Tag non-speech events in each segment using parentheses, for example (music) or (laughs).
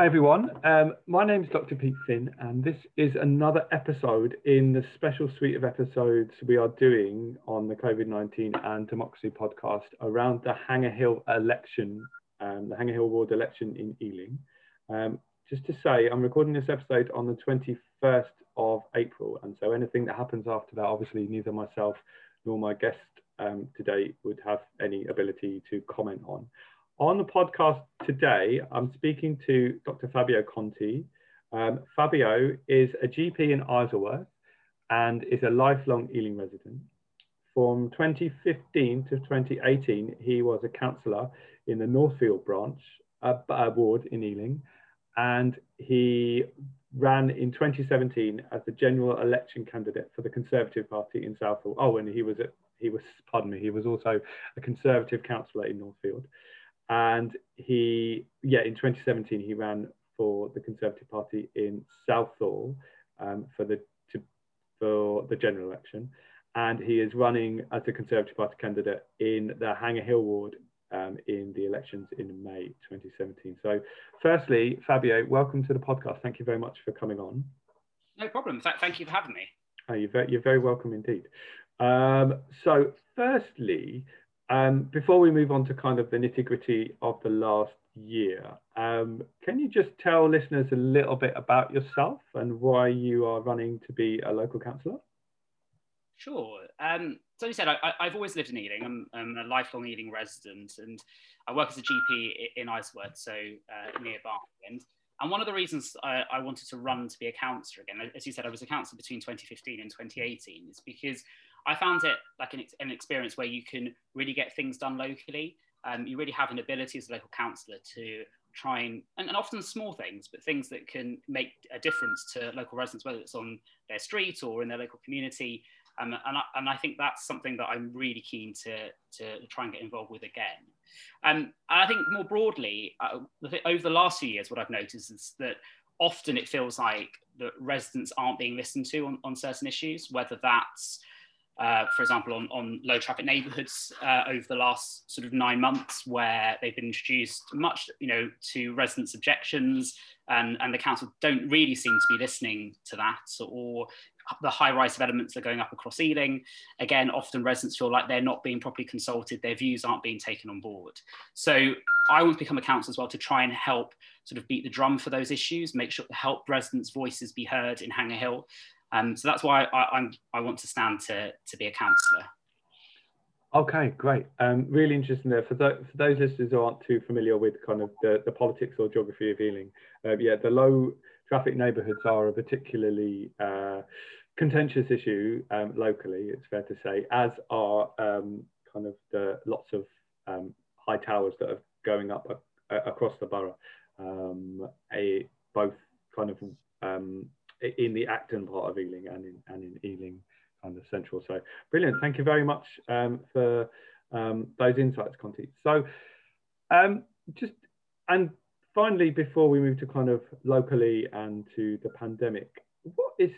Hi everyone, um, my name is Dr. Pete Finn and this is another episode in the special suite of episodes we are doing on the COVID-19 and Democracy podcast around the Hanger Hill election, um, the Hanger Hill ward election in Ealing. Um, just to say, I'm recording this episode on the 21st of April and so anything that happens after that, obviously neither myself nor my guest um, today would have any ability to comment on. On the podcast today, I'm speaking to Dr. Fabio Conti. Um, Fabio is a GP in Isleworth and is a lifelong Ealing resident. From 2015 to 2018, he was a councillor in the Northfield branch uh, ward in Ealing, and he ran in 2017 as the general election candidate for the Conservative Party in Southall. Oh, and he was he was pardon me, he was also a Conservative councillor in Northfield and he yeah in 2017 he ran for the Conservative Party in Southall um, for the to, for the general election, and he is running as a Conservative Party candidate in the Hanger Hill ward um, in the elections in May 2017. So, firstly, Fabio, welcome to the podcast. Thank you very much for coming on. No problem. Th thank you for having me. Oh, you're, very, you're very welcome indeed. Um, so, firstly, um, before we move on to kind of the nitty gritty of the last year, um, can you just tell listeners a little bit about yourself and why you are running to be a local councillor? Sure. Um, so you said, I, have always lived in Ealing. I'm, I'm, a lifelong Ealing resident, and I work as a GP in Isleworth, so uh, near Barking. And one of the reasons I, I, wanted to run to be a councillor again, as you said, I was a councillor between 2015 and 2018, is because I found it like an, an experience where you can really get things done locally. Um, you really have an ability as a local councillor to try and, and, and, often small things, but things that can make a difference to local residents, whether it's on their street or in their local community. Um, and, I, and I think that's something that I'm really keen to, to try and get involved with again. Um, and I think more broadly, uh, over the last few years, what I've noticed is that often it feels like the residents aren't being listened to on, on certain issues, whether that's uh, for example, on, on low traffic neighbourhoods uh, over the last sort of nine months, where they've been introduced much, you know, to residents' objections, and, and the council don't really seem to be listening to that, or the high-rise developments are going up across Ealing. Again, often residents feel like they're not being properly consulted, their views aren't being taken on board. So I want to become a council as well to try and help sort of beat the drum for those issues, make sure to help residents' voices be heard in Hanger Hill, um, so that's why I, I'm, I want to stand to, to be a councillor. Okay, great. Um, really interesting there. For, the, for those listeners who aren't too familiar with kind of the, the politics or geography of Ealing, uh, yeah, the low traffic neighbourhoods are a particularly uh, contentious issue um, locally, it's fair to say, as are um, kind of the lots of um, high towers that are going up a, across the borough, um, a, both kind of um, in the Acton part of Ealing and in, and in Ealing kind of central. So brilliant. Thank you very much um, for um, those insights, Conti. So um, just, and finally, before we move to kind of locally and to the pandemic, what is,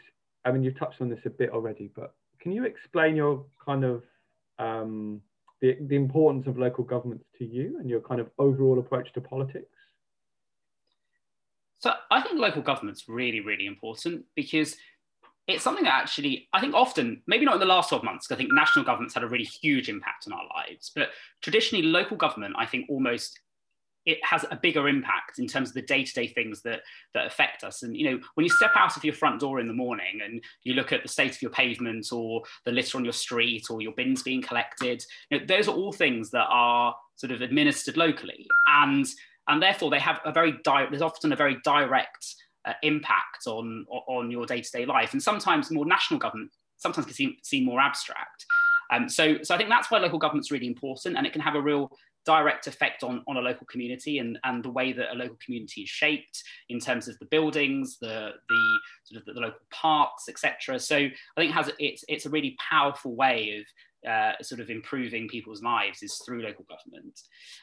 I mean, you've touched on this a bit already, but can you explain your kind of, um, the, the importance of local governments to you and your kind of overall approach to politics? So I think local government's really, really important because it's something that actually, I think often, maybe not in the last 12 months, I think national governments had a really huge impact on our lives, but traditionally local government, I think almost it has a bigger impact in terms of the day-to-day things that that affect us. And you know when you step out of your front door in the morning and you look at the state of your pavement or the litter on your street or your bins being collected you know, those are all things that are sort of administered locally. And and therefore they have a very di- there's often a very direct uh, impact on on your day-to-day life and sometimes more national government sometimes can seem, seem more abstract um, so so i think that's why local government's really important and it can have a real direct effect on, on a local community and, and the way that a local community is shaped in terms of the buildings, the, the sort of the, the local parks, etc. So I think it has it's it's a really powerful way of uh, sort of improving people's lives is through local government.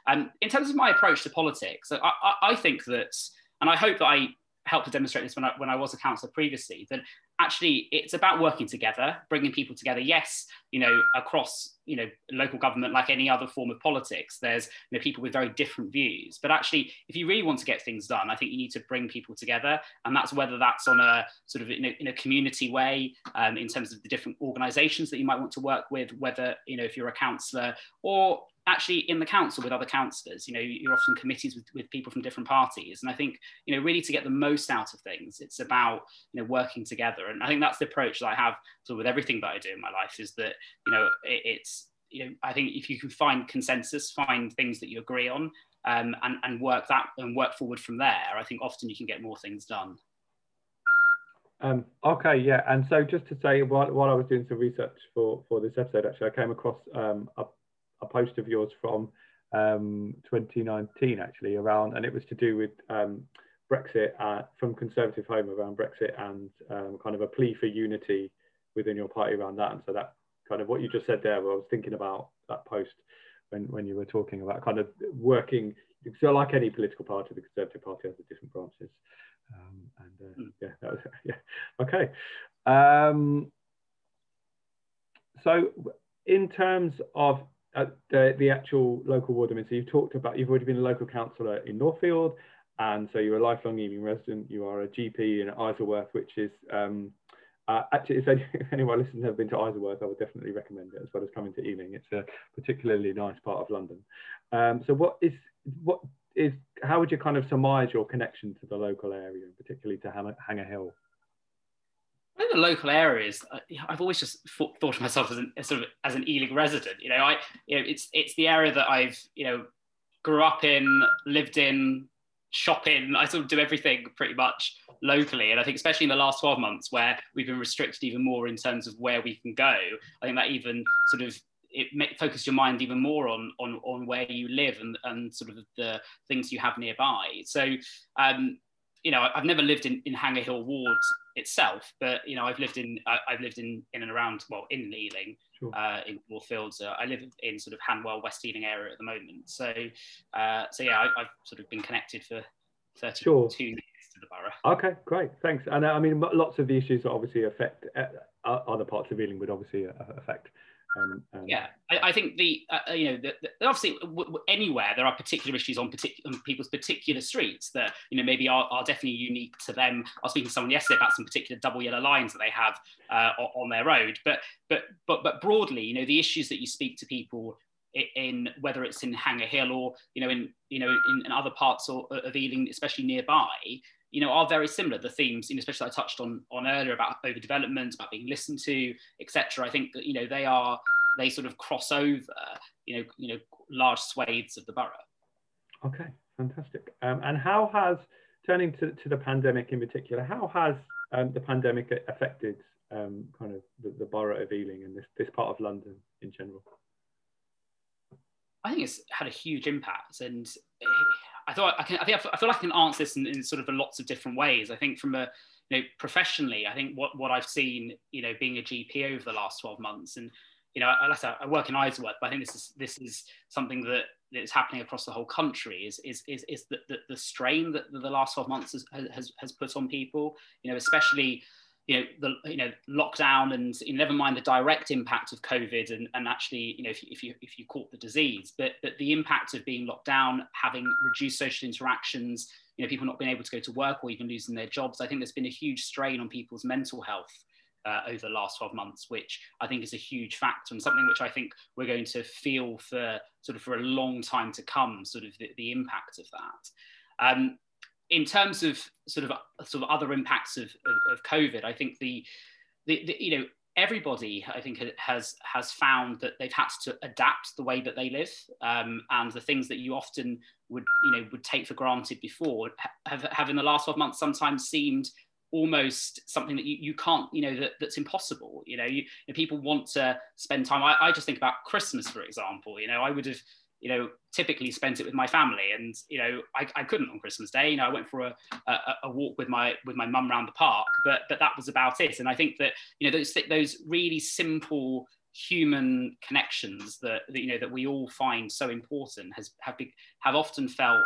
Um, in terms of my approach to politics, I, I, I, think that, and I hope that I helped to demonstrate this when I, when I was a councillor previously, that actually it's about working together, bringing people together. Yes, you know, across you know local government like any other form of politics there's you know people with very different views but actually if you really want to get things done i think you need to bring people together and that's whether that's on a sort of in a, in a community way um, in terms of the different organizations that you might want to work with whether you know if you're a councillor or actually in the council with other councillors you know you're often committees with, with people from different parties. And i think you know really to get the most out of things it's about you know working together. And i think that's the approach that i have sort of with everything that i do in my life is that you know it, it's you know i think if you can find consensus find things that you agree on um, and, and work that and work forward from there i think often you can get more things done. Um, okay, yeah, and so just to say, while, while I was doing some research for for this episode, actually, I came across um, a a post of yours from um, 2019 actually around, and it was to do with um, Brexit uh, from Conservative Home around Brexit and um, kind of a plea for unity within your party around that. And so that kind of what you just said there, I was thinking about that post when, when you were talking about kind of working. So like any political party, the Conservative Party has the different branches. Um, and uh, mm. yeah, that was, (laughs) yeah, okay. Um, so in terms of at the, the actual local ward. I mean, so you've talked about, you've already been a local councillor in Northfield, and so you're a lifelong Ealing resident. You are a GP in Isleworth, which is um, uh, actually, if, any, (laughs) if anyone listening have been to Isleworth, I would definitely recommend it as well as coming to Ealing. It's a particularly nice part of London. Um, so, what is what is how would you kind of surmise your connection to the local area, particularly to Hanger Hill? In the local areas, I've always just thought, thought of myself as an as sort of as an Ealing resident. You know, I you know it's it's the area that I've you know grew up in, lived in, shop in. I sort of do everything pretty much locally, and I think especially in the last twelve months where we've been restricted even more in terms of where we can go. I think that even sort of it may focus your mind even more on on on where you live and and sort of the things you have nearby. So. Um, you know, I've never lived in, in Hanger Hill Ward itself, but you know, I've lived in I, have lived in in and around well in Ealing, sure. uh, in Moorfields. Uh, I live in sort of Hanwell, West Ealing area at the moment. So, uh, so yeah, I, have sort of been connected for thirty-two sure. years to the borough. Okay, great, thanks. And uh, I mean, lots of the issues that obviously affect uh, other parts of Ealing would obviously uh, affect um, um, yeah, I, I, think the uh, you know the, the, obviously w- w- anywhere there are particular issues on, partic- on people's particular streets that you know maybe are, are, definitely unique to them. I was speaking to someone yesterday about some particular double yellow lines that they have uh, on their road, but but but but broadly, you know, the issues that you speak to people in whether it's in Hanger Hill or you know in you know in, in other parts of Ealing, especially nearby, you know, are very similar. The themes, you know, especially I touched on on earlier about overdevelopment, about being listened to, etc. I think that you know they are they sort of cross over, you know, you know, large swathes of the borough. Okay, fantastic. Um, and how has turning to, to the pandemic in particular, how has um, the pandemic affected um, kind of the, the borough of Ealing and this this part of London in general? I think it's had a huge impact, and I thought I can. I think I feel like I can answer this in, in sort of lots of different ways. I think from a you know professionally, I think what what I've seen, you know, being a GP over the last twelve months, and you know, I, I work in Isleworth, but I think this is this is something that that is happening across the whole country. Is is is, is the, the, the strain that the last twelve months has, has has put on people. You know, especially you know the you know lockdown and you know, never mind the direct impact of COVID and, and actually you know if you, if you if you caught the disease, but but the impact of being locked down, having reduced social interactions, you know people not being able to go to work or even losing their jobs. I think there's been a huge strain on people's mental health. Uh, over the last 12 months, which I think is a huge factor and something which I think we're going to feel for sort of for a long time to come, sort of the, the impact of that. Um, in terms of sort of sort of other impacts of, of, of COVID, I think the, the, the, you know everybody I think has has found that they've had to adapt the way that they live, um, and the things that you often would you know would take for granted before have, have in the last 12 months sometimes seemed almost something that you, you can't you know that, that's impossible. You know you, people want to spend time. I, I just think about christmas for example. You know i would have you know, typically spent it with my family. And, you know, I, I couldn't on Christmas Day. You know, I went for a, a, a, walk with my with my mum around the park, but but that was about it. And I think that, you know, those those really simple human connections that, that you know that we all find so important has have be, have often felt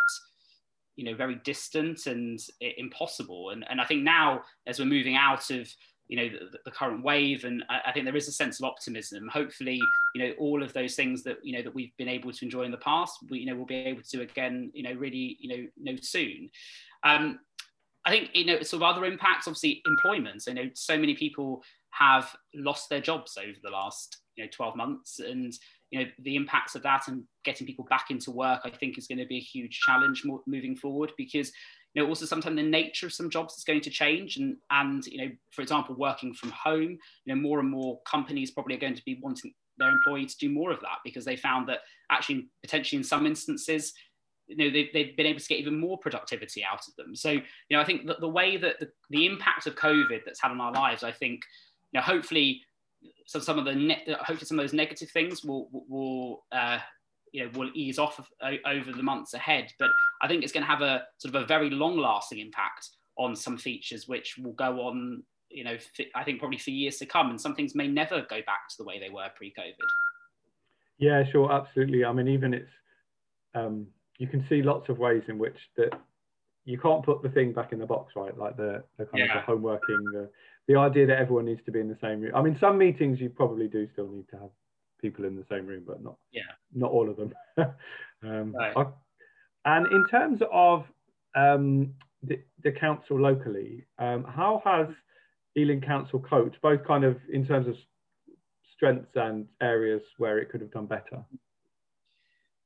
you know very distant and impossible and and I think now as we're moving out of you know the, the, current wave and I, I, think there is a sense of optimism hopefully you know all of those things that you know that we've been able to enjoy in the past we you know we'll be able to again you know really you know know soon um, I think you know sort of other impacts obviously employment you know so many people have lost their jobs over the last you know 12 months and you know the impacts of that and getting people back into work i think is going to be a huge challenge moving forward because you know also sometimes the nature of some jobs is going to change and and you know for example working from home you know more and more companies probably are going to be wanting their employee to do more of that because they found that actually potentially in some instances you know they've, they've been able to get even more productivity out of them so you know i think that the way that the, the impact of covid that's had on our lives i think you know hopefully so some of the ne- hopefully some of those negative things will will uh, you know will ease off of, over the months ahead. But I think it's going to have a sort of a very long lasting impact on some features, which will go on. You know, I think probably for years to come, and some things may never go back to the way they were pre-COVID. Yeah, sure, absolutely. I mean, even it's um, you can see lots of ways in which that you can't put the thing back in the box, right? Like the, the kind yeah. of the homeworking, the the idea that everyone needs to be in the same room. I mean, some meetings you probably do still need to have people in the same room, but not yeah, not all of them. (laughs) um, right. I, and in terms of um, the, the council locally, um, how has Ealing Council coach, both kind of in terms of strengths and areas where it could have done better?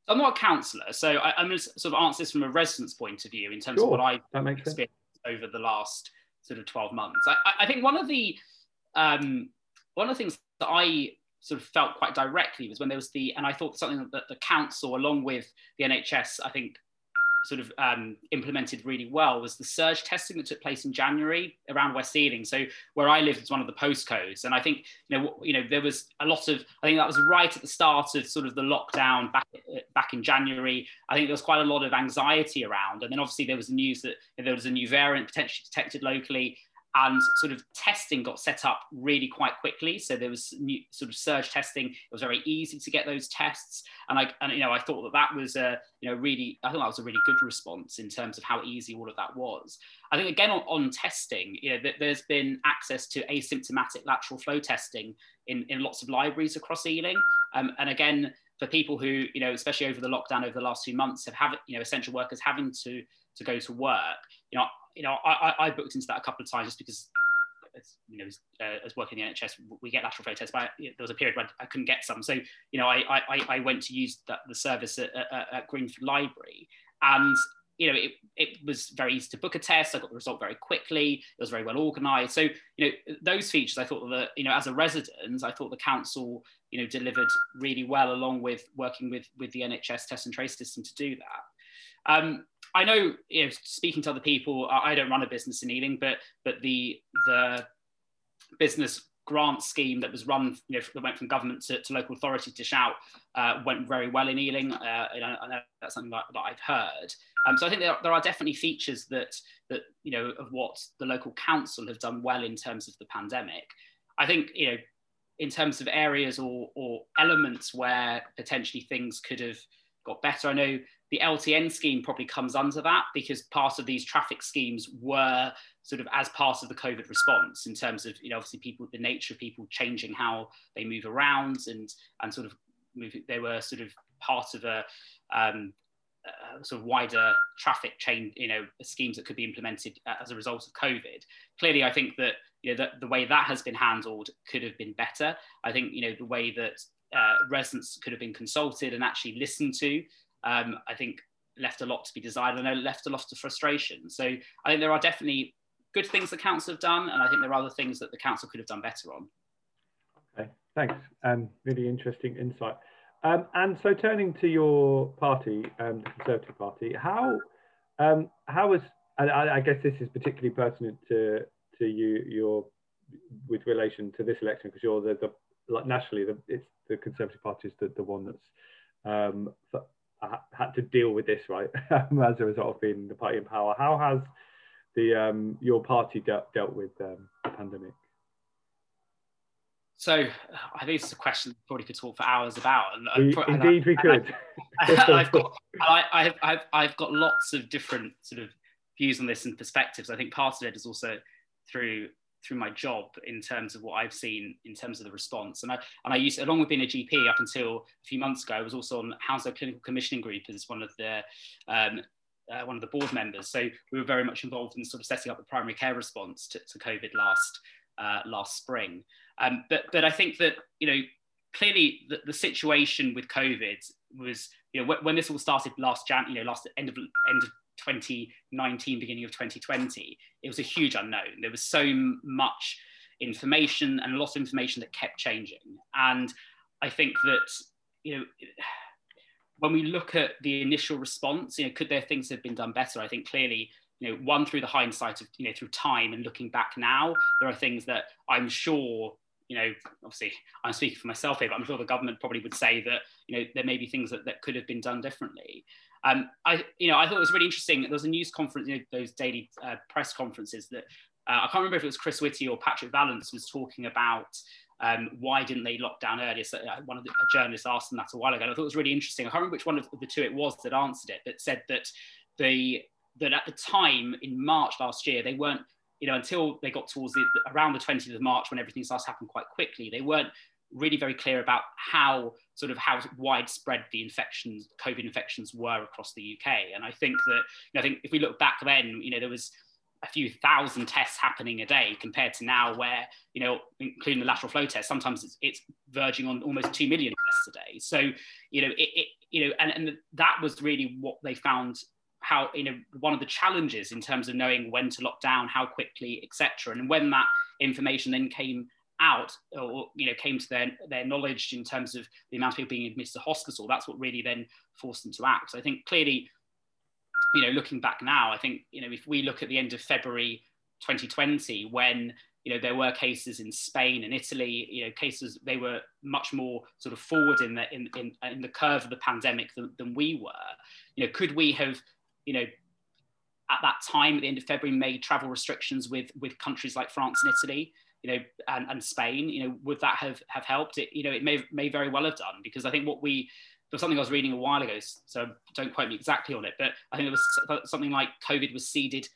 I'm not a councillor, so I, am going to sort of answer this from a resident's point of view in terms sure, of what I've experienced sense. over the last sort of 12 months. I, I think one of the um, one of the things that I sort of felt quite directly was when there was the, and I thought something that the council, along with the NHS, I think sort of um, implemented really well was the surge testing that took place in January around West Ealing. So where I lived is one of the postcodes, and I think you know you know there was a lot of I think that was right at the start of sort of the lockdown back back in January. I think there was quite a lot of anxiety around, and then obviously there was the news that there was a new variant potentially detected locally and sort of testing got set up really quite quickly. So there was new sort of surge testing. It was very easy to get those tests, and I and you know I thought that that was a you know really I thought that was a really good response in terms of how easy all of that was. I think again on, on testing, you know, th- there's been access to asymptomatic lateral flow testing in in lots of libraries across Ealing, um, and again for people who you know especially over the lockdown over the last few months have have you know essential workers having to to go to work you know you know, I, I, booked into that a couple of times just because, as, you know, as, uh, as working in the NHS, we get lateral flow tests, but there was a period when I couldn't get some. So, you know, I, I, I went to use that, the service at, at, at Greenford Library and you know, it, it was very easy to book a test. I got the result very quickly. It was very well organized. So, you know, those features, I thought that, you know, as a resident, I thought the council, you know, delivered really well along with working with, with the NHS test and trace system to do that. Um, I know, you know, speaking to other people, I don't run a business in Ealing, but but the the business grant scheme that was run, you know, that went from government to, to local authority to shout, uh, went very well in Ealing. Uh, and I, know that's something that, that I've heard. Um, so I think there, there are definitely features that that you know of what the local council have done well in terms of the pandemic. I think you know, in terms of areas or or elements where potentially things could have got better. I know the LTN scheme probably comes under that because part of these traffic schemes were sort of as part of the COVID response in terms of, you know, obviously people, the nature of people changing how they move around and, and sort of move, they were sort of part of a, um, uh, sort of wider traffic chain, you know, schemes that could be implemented as a result of COVID. Clearly, I think that you know the, the way that has been handled could have been better. I think you know the way that uh, residents could have been consulted and actually listened to um, I think left a lot to be desired and left a lot of frustration. So I think there are definitely good things the council have done, and I think there are other things that the council could have done better on. Okay, thanks. Um, really interesting insight. Um, and so turning to your party, um, the Conservative Party, how um, how was and I, I, guess this is particularly pertinent to to you your with relation to this election because you're the, the like nationally the it's the Conservative Party is the, the one that's um, had to deal with this, right, (laughs) as a result of being the party in power. How has the um, your party dealt, dealt with um, the pandemic? So I think it's a question we probably could talk for hours about. We, indeed, I, we could. (laughs) I, have got, I, have I've, I've got lots of different sort of views on this and perspectives. I think part of it is also through through my job in terms of what I've seen in terms of the response. And I and I used along with being a GP up until a few months ago, I was also on Hounslow Clinical Commissioning Group as one of the um, uh, one of the board members. So we were very much involved in sort of setting up the primary care response to, to COVID last uh, last spring. Um, but but I think that you know clearly the, the situation with COVID was you know when, when this all started last Jan you know last end of end of 2019 beginning of 2020 it was a huge unknown there was so much information and a lot of information that kept changing and I think that you know when we look at the initial response, you know, could there things have been done better? I think clearly, you know, one through the hindsight of, you know, through time and looking back now, there are things that I'm sure, you know, obviously I'm speaking for myself here, but I'm sure the government probably would say that, you know, there may be things that, that could have been done differently. Um, I, you know, I thought it was really interesting. There was a news conference, you know, those daily uh, press conferences that uh, I can't remember if it was Chris Whitty or Patrick Vallance was talking about um, why didn't they lock down earlier? So uh, one of the journalists asked them that a while ago. And I thought it was really interesting. I can't remember which one of the two it was that answered it, that said that the that at the time in March last year, they weren't, you know, until they got towards the, around the 20th of March when everything starts to happen quite quickly, they weren't really very clear about how sort of how widespread the infections, COVID infections were across the UK. And I think that, you know, I think if we look back then, you know, there was a few thousand tests happening a day compared to now where you know including the lateral flow test sometimes it's, it's verging on almost 2 million tests a day so you know it, it you know and, and that was really what they found how you know one of the challenges in terms of knowing when to lock down how quickly etc and when that information then came out or you know came to their their knowledge in terms of the amount of people being admitted to hospital that's what really then forced them to act so i think clearly you know, looking back now, I think, you know, if we look at the end of February 2020, when, you know, there were cases in Spain and Italy, you know, cases, they were much more sort of forward in the, in, in, in the curve of the pandemic than, than we were. You know, could we have, you know, at that time, at the end of February, made travel restrictions with, with countries like France and Italy? You know, and, and Spain, you know, would that have, have helped? It, you know, it may, may very well have done because I think what we, there was something I was reading a while ago, so don't quote me exactly on it, but I think it was something like COVID was seeded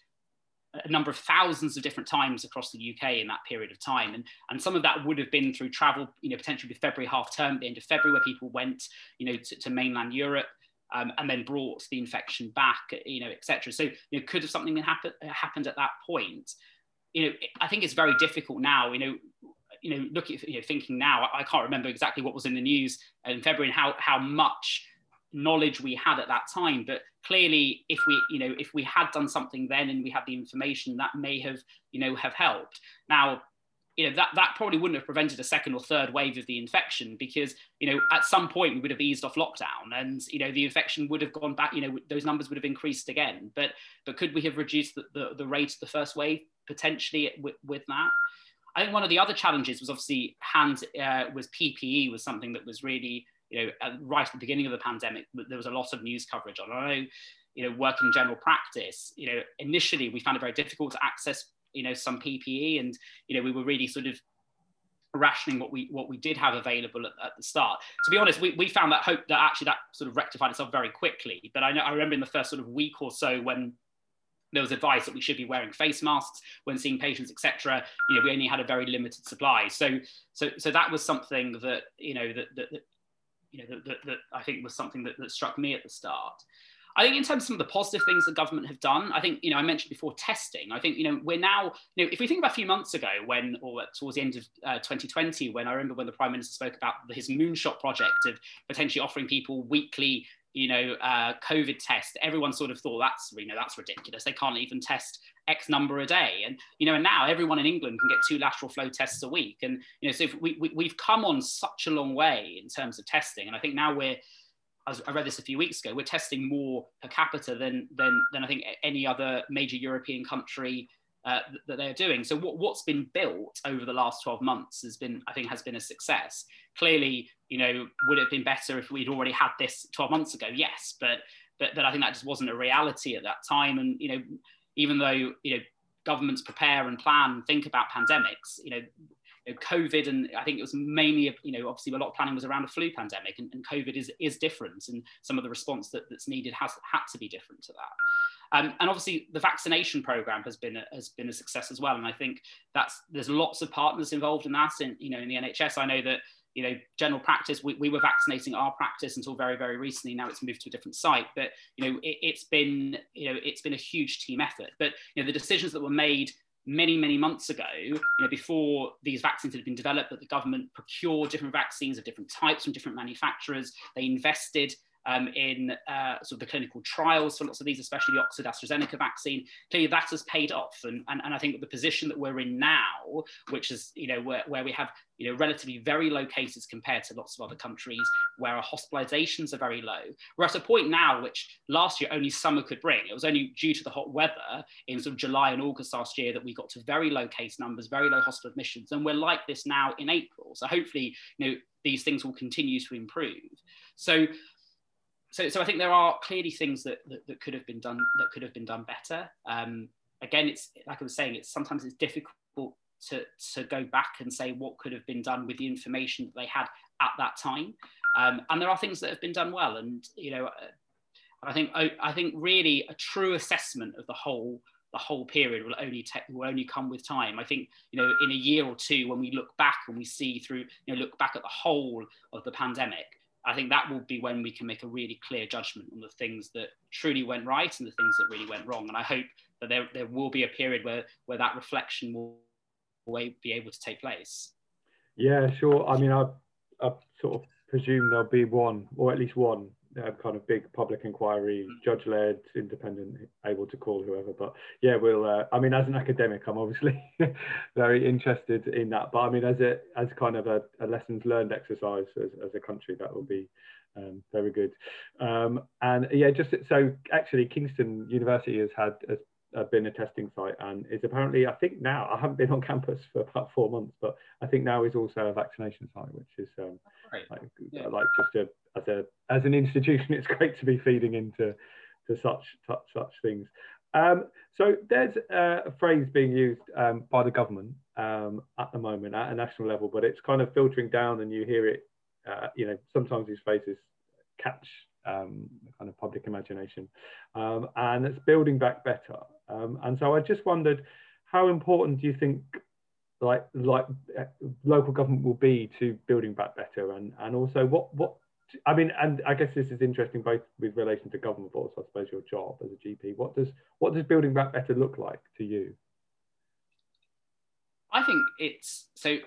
a number of thousands of different times across the UK in that period of time. And, and some of that would have been through travel, you know, potentially with February half term, the end of February, where people went, you know, to, to mainland Europe. Um, and then brought the infection back, you know, etc. So, you know, could have something happen, happened at that point? You know, I think it's very difficult now. You know, you know, looking, you know, thinking now, I can't remember exactly what was in the news in February and how how much knowledge we had at that time. But clearly, if we, you know, if we had done something then and we had the information, that may have, you know, have helped. Now, you know that that probably wouldn't have prevented a second or third wave of the infection because you know at some point we would have eased off lockdown and you know the infection would have gone back you know those numbers would have increased again but but could we have reduced the, the, the rate of the first wave potentially with, with that I think one of the other challenges was obviously hand uh, was PPE was something that was really you know right at the beginning of the pandemic there was a lot of news coverage on. I know you know working in general practice you know initially we found it very difficult to access you know some PPE and you know we were really sort of rationing what we what we did have available at, at, the start. To be honest, we, we found that hope that actually that sort of rectified itself very quickly. But I know I remember in the first sort of week or so when there was advice that we should be wearing face masks when seeing patients, etc. You know, we only had a very limited supply. So, so, so that was something that you know that, that, that you know that, that, that, I think was something that, that struck me at the start. I think in terms of some of the positive things the government have done, I think, you know, I mentioned before testing. I think, you know, we're now, you know, if we think about a few months ago when, or towards the end of uh, 2020, when I remember when the Prime Minister spoke about his moonshot project of potentially offering people weekly you know, uh, COVID test, everyone sort of thought that's, you know, that's ridiculous. They can't even test X number a day. And, you know, and now everyone in England can get two lateral flow tests a week. And, you know, so we, we, we've come on such a long way in terms of testing. And I think now we're, I read this a few weeks ago, we're testing more per capita than, than, than I think any other major European country uh, that they're doing. So what, what's been built over the last 12 months has been, I think, has been a success. Clearly, you know, would it have been better if we'd already had this 12 months ago? Yes, but but but I think that just wasn't a reality at that time. And you know, even though you know governments prepare and plan and think about pandemics, you know, COVID and I think it was mainly, you know, obviously a lot of planning was around a flu pandemic and, and COVID is, is different and some of the response that, that's needed has had to be different to that. Um, and obviously, the vaccination program has been a, has been a success as well. And I think that's there's lots of partners involved in that. In you know, in the NHS, I know that you know, general practice, we, we were vaccinating our practice until very, very recently. Now it's moved to a different site, but you know, it, has been, you know, it's been a huge team effort. But you know, the decisions that were made many, many months ago, you know, before these vaccines had been developed, that the government procured different vaccines of different types from different manufacturers. They invested um, in uh, sort of the clinical trials for lots of these, especially the Oxford AstraZeneca vaccine. Clearly, that has paid off, and, and, and I think the position that we're in now, which is you know where, where we have you know relatively very low cases compared to lots of other countries, where our hospitalizations are very low. We're at a point now which last year only summer could bring. It was only due to the hot weather in sort of July and August last year that we got to very low case numbers, very low hospital admissions, and we're like this now in April. So hopefully, you know these things will continue to improve. So so, so I think there are clearly things that, that, that, could have been done that could have been done better. Um, again, it's like I was saying, it's sometimes it's difficult to, to go back and say what could have been done with the information that they had at that time. Um, and there are things that have been done well. And, you know, uh, I think, I, think really a true assessment of the whole the whole period will only will only come with time. I think you know in a year or two when we look back and we see through you know look back at the whole of the pandemic, I think that will be when we can make a really clear judgment on the things that truly went right and the things that really went wrong. And I hope that there, there will be a period where, where that reflection will, be able to take place. Yeah, sure. I mean, I, I sort of presume there'll be one, or at least one, uh, kind of big public inquiry, mm. judge led, independent, able to call whoever. But yeah, we'll. Uh, I mean, as an academic, I'm obviously (laughs) very interested in that. But I mean, as a as kind of a, a lessons learned exercise as, as a country, that will be um, very good. Um, and yeah, just so actually, Kingston University has had has uh, been a testing site and is apparently, I think now, I haven't been on campus for about four months, but I think now is also a vaccination site, which is um, like, yeah. like just a, as a as an institution, (laughs) it's great to be feeding into to such such, such things. Um, so there's a phrase being used um, by the government um, at the moment at a national level, but it's kind of filtering down, and you hear it. Uh, you know, sometimes these phrases catch um, kind of public imagination, um, and it's building back better. Um, and so I just wondered, how important do you think like like uh, local government will be to building back better, and and also what what I mean, and I guess this is interesting both with relation to government, but also I suppose your job as a GP. What does what does building back better look like to you? I think it's so.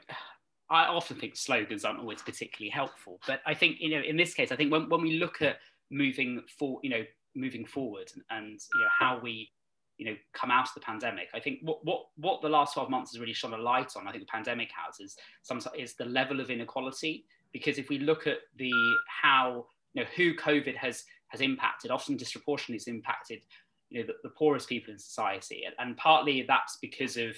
I often think slogans aren't always particularly helpful, but I think you know in this case, I think when, when we look at moving for you know moving forward and, and you know how we you know come out of the pandemic i think what what what the last 12 months has really shone a light on i think the pandemic has is some is the level of inequality because if we look at the how you know who covid has has impacted often disproportionately has impacted you know the, the poorest people in society and, and partly that's because of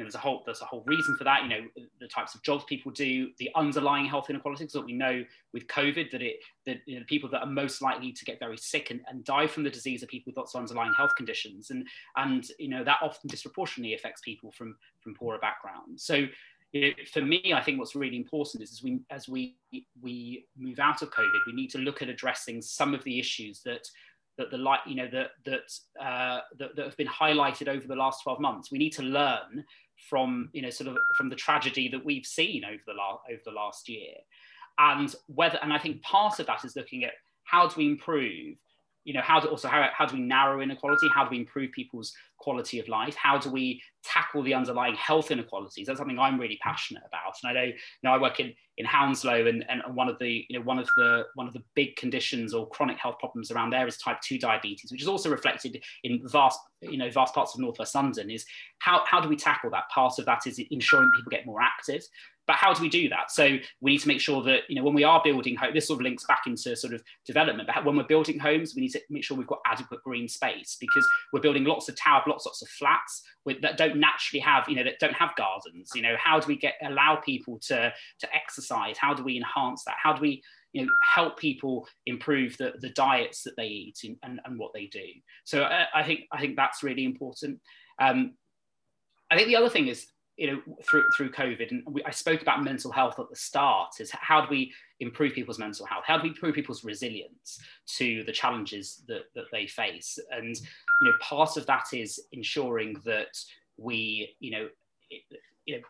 know, there's a whole there's a whole reason for that. You know, the types of jobs people do, the underlying health inequalities that we know with COVID that it that you know, the people that are most likely to get very sick and, and die from the disease are people with lots of underlying health conditions, and and you know that often disproportionately affects people from from poorer backgrounds. So for me, I think what's really important is as we as we we move out of COVID, we need to look at addressing some of the issues that that the light you know that that, uh, that that have been highlighted over the last 12 months. We need to learn from you know sort of from the tragedy that we've seen over the last over the last year and whether and i think part of that is looking at how do we improve you know how do also how, how do we narrow inequality? How do we improve people's quality of life? How do we tackle the underlying health inequalities? That's something i'm really passionate about. And i know you know i work in in hounslow and, and one of the you know one of the one of the big conditions or chronic health problems around there is type 2 diabetes which is also reflected in vast you know vast parts of northwest london is how, how do we tackle that? Part of that is ensuring people get more active but how do we do that? So we need to make sure that, you know, when we are building homes, this sort of links back into sort of development, but when we're building homes, we need to make sure we've got adequate green space because we're building lots of tower blocks, lots of flats with, that don't naturally have, you know, that don't have gardens. You know, how do we get allow people to, to exercise? How do we enhance that? How do we, you know, help people improve the, the diets that they eat and, and, and what they do. So I, uh, I, think I think that's really important. Um, I think the other thing is you know through through covid and we, i spoke about mental health at the start is how do we improve people's mental health? How do we improve people's resilience to the challenges that, that they face? And you know, part of that is ensuring that we, you know, it, you know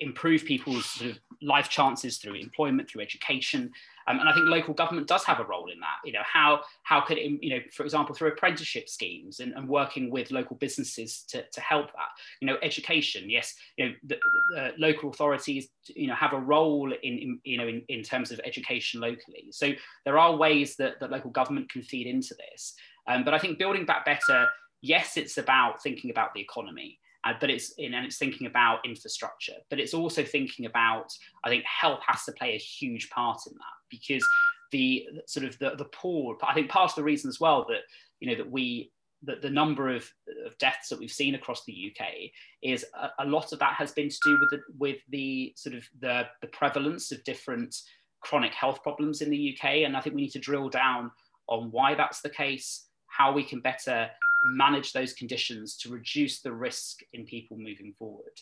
improve people's sort of life chances through employment, through education. Um, and I think local government does have a role in that. You know, how how could it, you know, for example, through apprenticeship schemes and, and working with local businesses to, to help that. You know, education. Yes, you know, the, the local authorities, you know, have a role in, in you know in, in terms of education locally. So there are ways that, that local government can feed into this. Um, but I think building back better. Yes, it's about thinking about the economy uh, but it's in, and it's thinking about infrastructure, but it's also thinking about, I think health has to play a huge part in that because the sort of the, the poor, I think part of the reason as well that, you know, that we, that the number of, of deaths that we've seen across the UK is a, a lot of that has been to do with the, with the sort of the, the prevalence of different chronic health problems in the UK. And I think we need to drill down on why that's the case, how we can better manage those conditions to reduce the risk in people moving forward.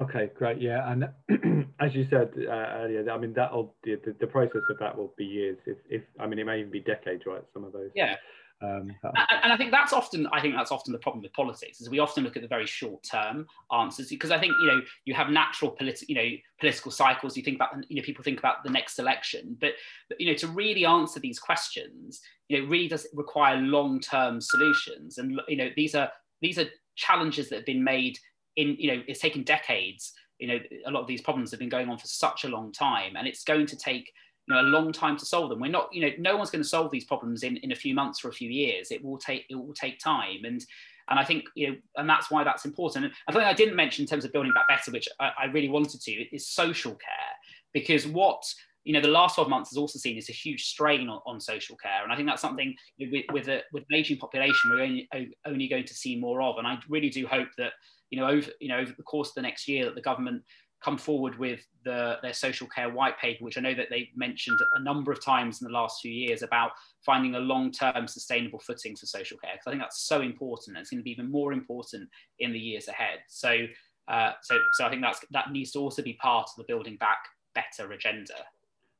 Okay, great. Yeah, and (clears throat) as you said uh, earlier, I mean that'll the, the process of that will be years. If, if I mean it may even be decades, right? Some of those. Yeah. Um, and I think that's often, I think that's often the problem with politics is we often look at the very short term answers because I think you know you have natural political, you know, political cycles. You think about, you know, people think about the next election, but you know, to really answer these questions, you know, really does require long term solutions. And you know, these are these are challenges that have been made in, you know, it's taken decades. You know, a lot of these problems have been going on for such a long time, and it's going to take you know a long time to solve them. We're not you know no one's going to solve these problems in, in a few months or a few years. It will take it will take time. And and I think you know, and that's why that's important. And I think I didn't mention in terms of building back better, which I, I really wanted to, is social care, because what you know the last 12 months has also seen is a huge strain on, on social care. And i think that's something with, with, a, with an aging population we're only, only going to see more of. And i really do hope that you know over you know over the course of the next year that the government come forward with the, their social care white paper, which I know that they mentioned a number of times in the last few years about finding a long-term sustainable footing for social care. Because I think that's so important. And it's going to be even more important in the years ahead. So, uh, so, so I think that's that needs to also be part of the building back better agenda.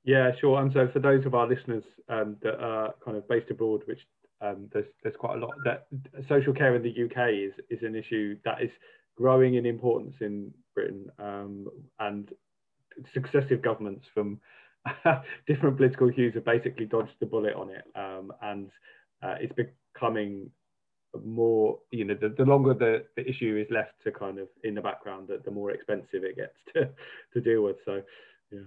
Yeah, sure. And so for those of our listeners um, that are kind of based abroad, which um, there's there's quite a lot that social care in the UK is is an issue that is growing in importance in Britain um, and successive governments from (laughs) different political hues have basically dodged the bullet on it um, and uh, it's becoming more you know the, the longer the, the issue is left to kind of in the background the, the more expensive it gets (laughs) to, to deal with so yeah.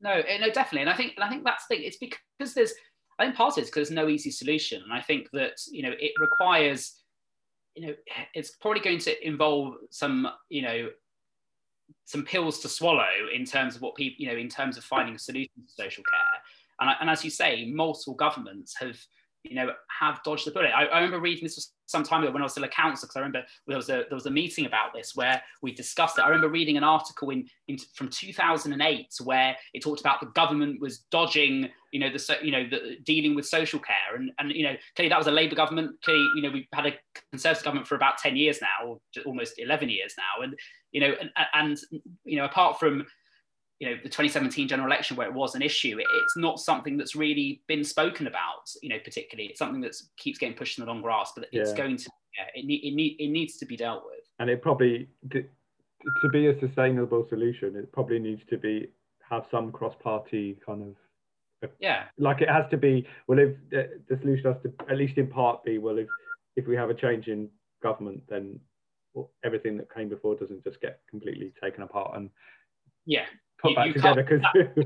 No eh, no definitely and i think and i think that's the thing it's because there's i think part of it's because there's no easy solution and i think that you know it requires you know, it's probably going to involve some, you know, some pills to swallow in terms of what people, you know, in terms of finding a solution to social care. And, and as you say, multiple governments have you know, have dodged the bullet. I, I remember reading this some time ago when I was still a councillor, because I remember there was a there was a meeting about this where we discussed it. I remember reading an article in, in from 2008 where it talked about the government was dodging, you know, the you know the dealing with social care, and and you know clearly that was a Labour government. Clearly, you know, we've had a Conservative government for about 10 years now, or almost 11 years now, and you know, and, and you know, apart from you know the 2017 general election where it was an issue it's not something that's really been spoken about you know particularly. It's something that keeps getting pushed in the long grass but it's yeah. going to yeah, it, need, it, need, it needs to be dealt with. And it probably to be a sustainable solution it probably needs to be have some cross-party kind of uh, yeah. like it has to be well if the solution has to at least in part be well if if we have a change in government then everything that came before doesn't just get completely taken apart and yeah put you, back you together because (laughs)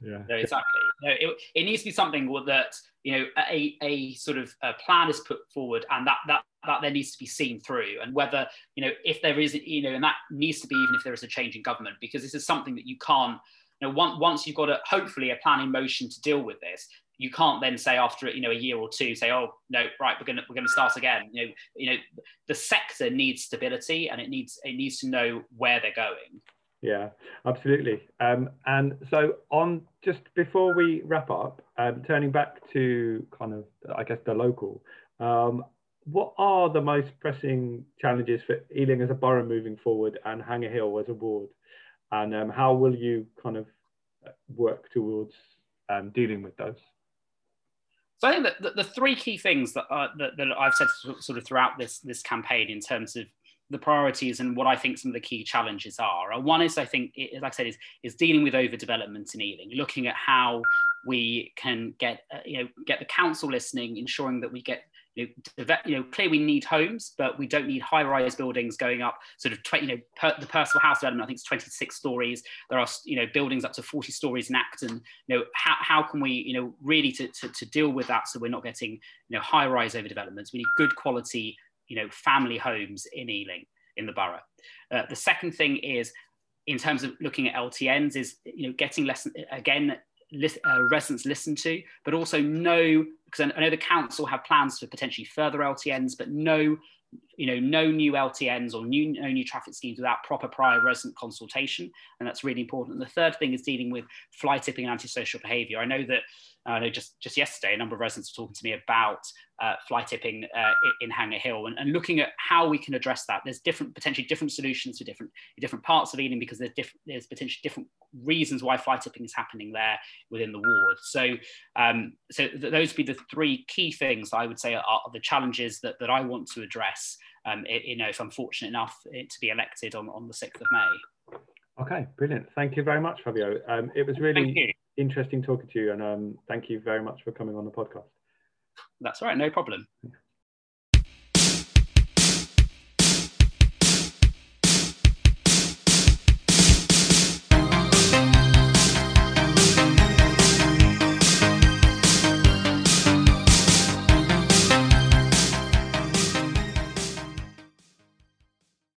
yeah no, exactly. No, it, it needs to be something that you know a, a sort of a plan is put forward and that that that there needs to be seen through. And whether you know if there is you know and that needs to be even if there is a change in government because this is something that you can't you know once, once you've got a hopefully a plan in motion to deal with this you can't then say after you know a year or two say oh no right we're going to we're going to start again. You know you know the sector needs stability and it needs it needs to know where they're going yeah, absolutely. Um, and so, on just before we wrap up, um, turning back to kind of, I guess, the local, um, what are the most pressing challenges for Ealing as a borough moving forward and Hanger Hill as a ward? And um, how will you kind of work towards um, dealing with those? So I think that the, the three key things that, that, that I've said sort of throughout this this campaign in terms of the priorities and what I think some of the key challenges are. One is, I think, like I said, is, is dealing with overdevelopment in Ealing, looking at how we can get, uh, you know, get the council listening, ensuring that we get, you know, you know, clear we need homes, but we don't need high-rise buildings going up sort of, 20, you know, per, the Perceval House development, I think it's 26 stories. There are, you know, buildings up to 40 stories in Acton. You know, how, how can we, you know, really to, to, to deal with that so we're not getting, you know, high-rise overdevelopments. We need good quality you know, family homes in Ealing, in the borough. Uh, the second thing is, in terms of looking at LTNs, is you know getting less again uh, residents listened to, but also know because I know the council have plans for potentially further LTNs, but no you know, no new LTNs or new, no new traffic schemes without proper prior resident consultation. And that's really important. And the third thing is dealing with fly tipping and antisocial behavior. I know that I know just, just yesterday, a number of residents were talking to me about uh, fly tipping uh, in Hanger Hill and, and, looking at how we can address that. There's different, potentially different solutions for different, different parts of Ealing because there's, different, there's potentially different reasons why fly tipping is happening there within the ward. So, um, so th those would be the three key things I would say are, are the challenges that, that I want to address um, it, you know, if I'm fortunate enough to be elected on, on the 6th of May. Okay, brilliant. Thank you very much, Fabio. Um, it was really interesting talking to you, and um, thank you very much for coming on the podcast. That's all right, no problem.